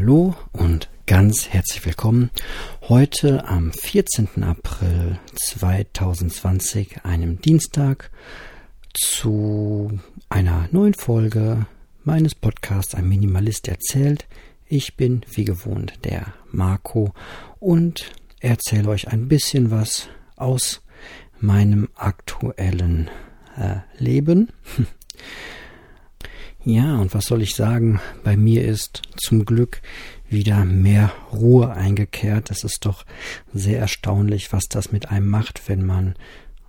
Hallo und ganz herzlich willkommen heute am 14. April 2020, einem Dienstag, zu einer neuen Folge meines Podcasts Ein Minimalist erzählt. Ich bin wie gewohnt der Marco und erzähle euch ein bisschen was aus meinem aktuellen äh, Leben. Ja, und was soll ich sagen? Bei mir ist zum Glück wieder mehr Ruhe eingekehrt. Es ist doch sehr erstaunlich, was das mit einem macht, wenn man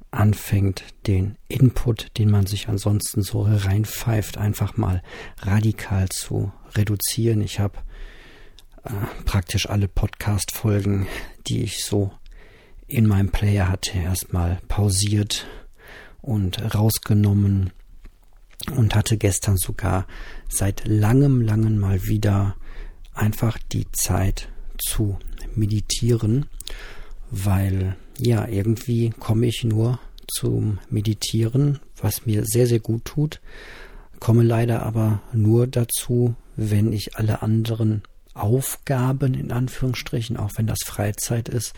anfängt, den Input, den man sich ansonsten so reinpfeift, einfach mal radikal zu reduzieren. Ich habe äh, praktisch alle Podcast-Folgen, die ich so in meinem Player hatte, erstmal pausiert und rausgenommen und hatte gestern sogar seit langem, langem mal wieder einfach die Zeit zu meditieren, weil ja, irgendwie komme ich nur zum Meditieren, was mir sehr, sehr gut tut, komme leider aber nur dazu, wenn ich alle anderen Aufgaben in Anführungsstrichen, auch wenn das Freizeit ist,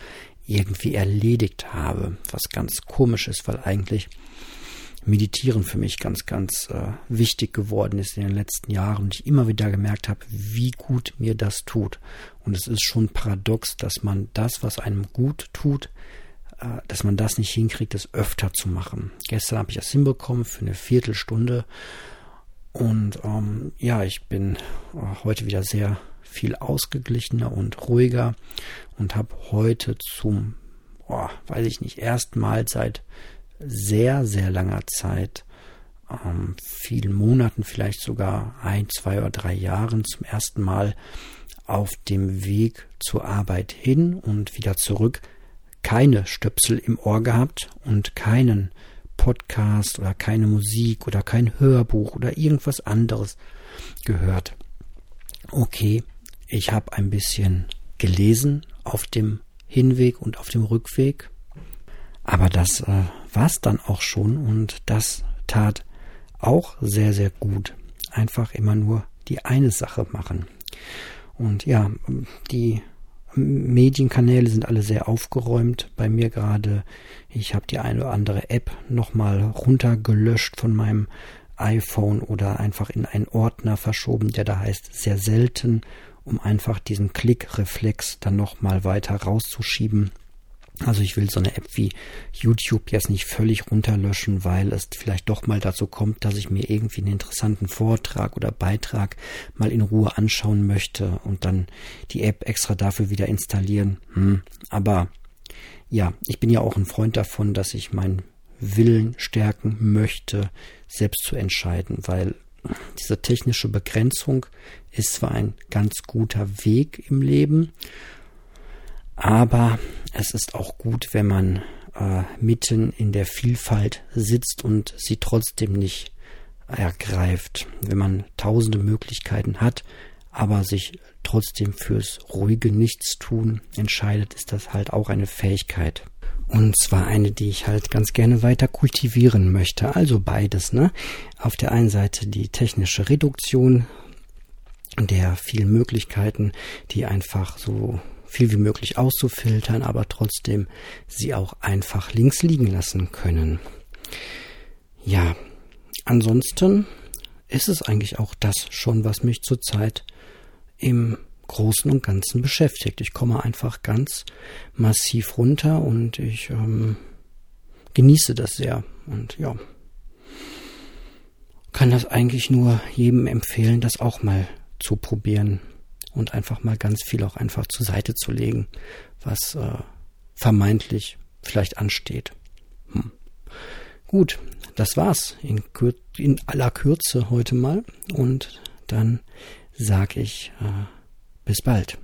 irgendwie erledigt habe, was ganz komisch ist, weil eigentlich Meditieren für mich ganz, ganz äh, wichtig geworden ist in den letzten Jahren und ich immer wieder gemerkt habe, wie gut mir das tut. Und es ist schon paradox, dass man das, was einem gut tut, äh, dass man das nicht hinkriegt, es öfter zu machen. Gestern habe ich das hinbekommen für eine Viertelstunde und ähm, ja, ich bin äh, heute wieder sehr viel ausgeglichener und ruhiger und habe heute zum, oh, weiß ich nicht, erstmal seit sehr, sehr langer Zeit, ähm, vielen Monaten, vielleicht sogar ein, zwei oder drei Jahren zum ersten Mal auf dem Weg zur Arbeit hin und wieder zurück keine Stöpsel im Ohr gehabt und keinen Podcast oder keine Musik oder kein Hörbuch oder irgendwas anderes gehört. Okay, ich habe ein bisschen gelesen auf dem Hinweg und auf dem Rückweg, aber das äh, war's dann auch schon und das tat auch sehr, sehr gut. Einfach immer nur die eine Sache machen. Und ja, die Medienkanäle sind alle sehr aufgeräumt. Bei mir gerade, ich habe die eine oder andere App nochmal runtergelöscht von meinem iPhone oder einfach in einen Ordner verschoben, der da heißt sehr selten, um einfach diesen Klickreflex dann nochmal weiter rauszuschieben also ich will so eine App wie YouTube jetzt nicht völlig runterlöschen, weil es vielleicht doch mal dazu kommt, dass ich mir irgendwie einen interessanten Vortrag oder Beitrag mal in Ruhe anschauen möchte und dann die App extra dafür wieder installieren. Hm. Aber ja, ich bin ja auch ein Freund davon, dass ich meinen Willen stärken möchte, selbst zu entscheiden, weil diese technische Begrenzung ist zwar ein ganz guter Weg im Leben, aber es ist auch gut, wenn man äh, mitten in der Vielfalt sitzt und sie trotzdem nicht ergreift. Wenn man tausende Möglichkeiten hat, aber sich trotzdem fürs ruhige Nichtstun entscheidet, ist das halt auch eine Fähigkeit. Und zwar eine, die ich halt ganz gerne weiter kultivieren möchte. Also beides, ne? Auf der einen Seite die technische Reduktion der vielen Möglichkeiten, die einfach so viel wie möglich auszufiltern, aber trotzdem sie auch einfach links liegen lassen können. Ja, ansonsten ist es eigentlich auch das schon, was mich zurzeit im Großen und Ganzen beschäftigt. Ich komme einfach ganz massiv runter und ich ähm, genieße das sehr. Und ja, kann das eigentlich nur jedem empfehlen, das auch mal zu probieren und einfach mal ganz viel auch einfach zur Seite zu legen, was äh, vermeintlich vielleicht ansteht. Hm. Gut, das war's in, in, aller Kürze heute mal und dann sage ich äh, bis bald.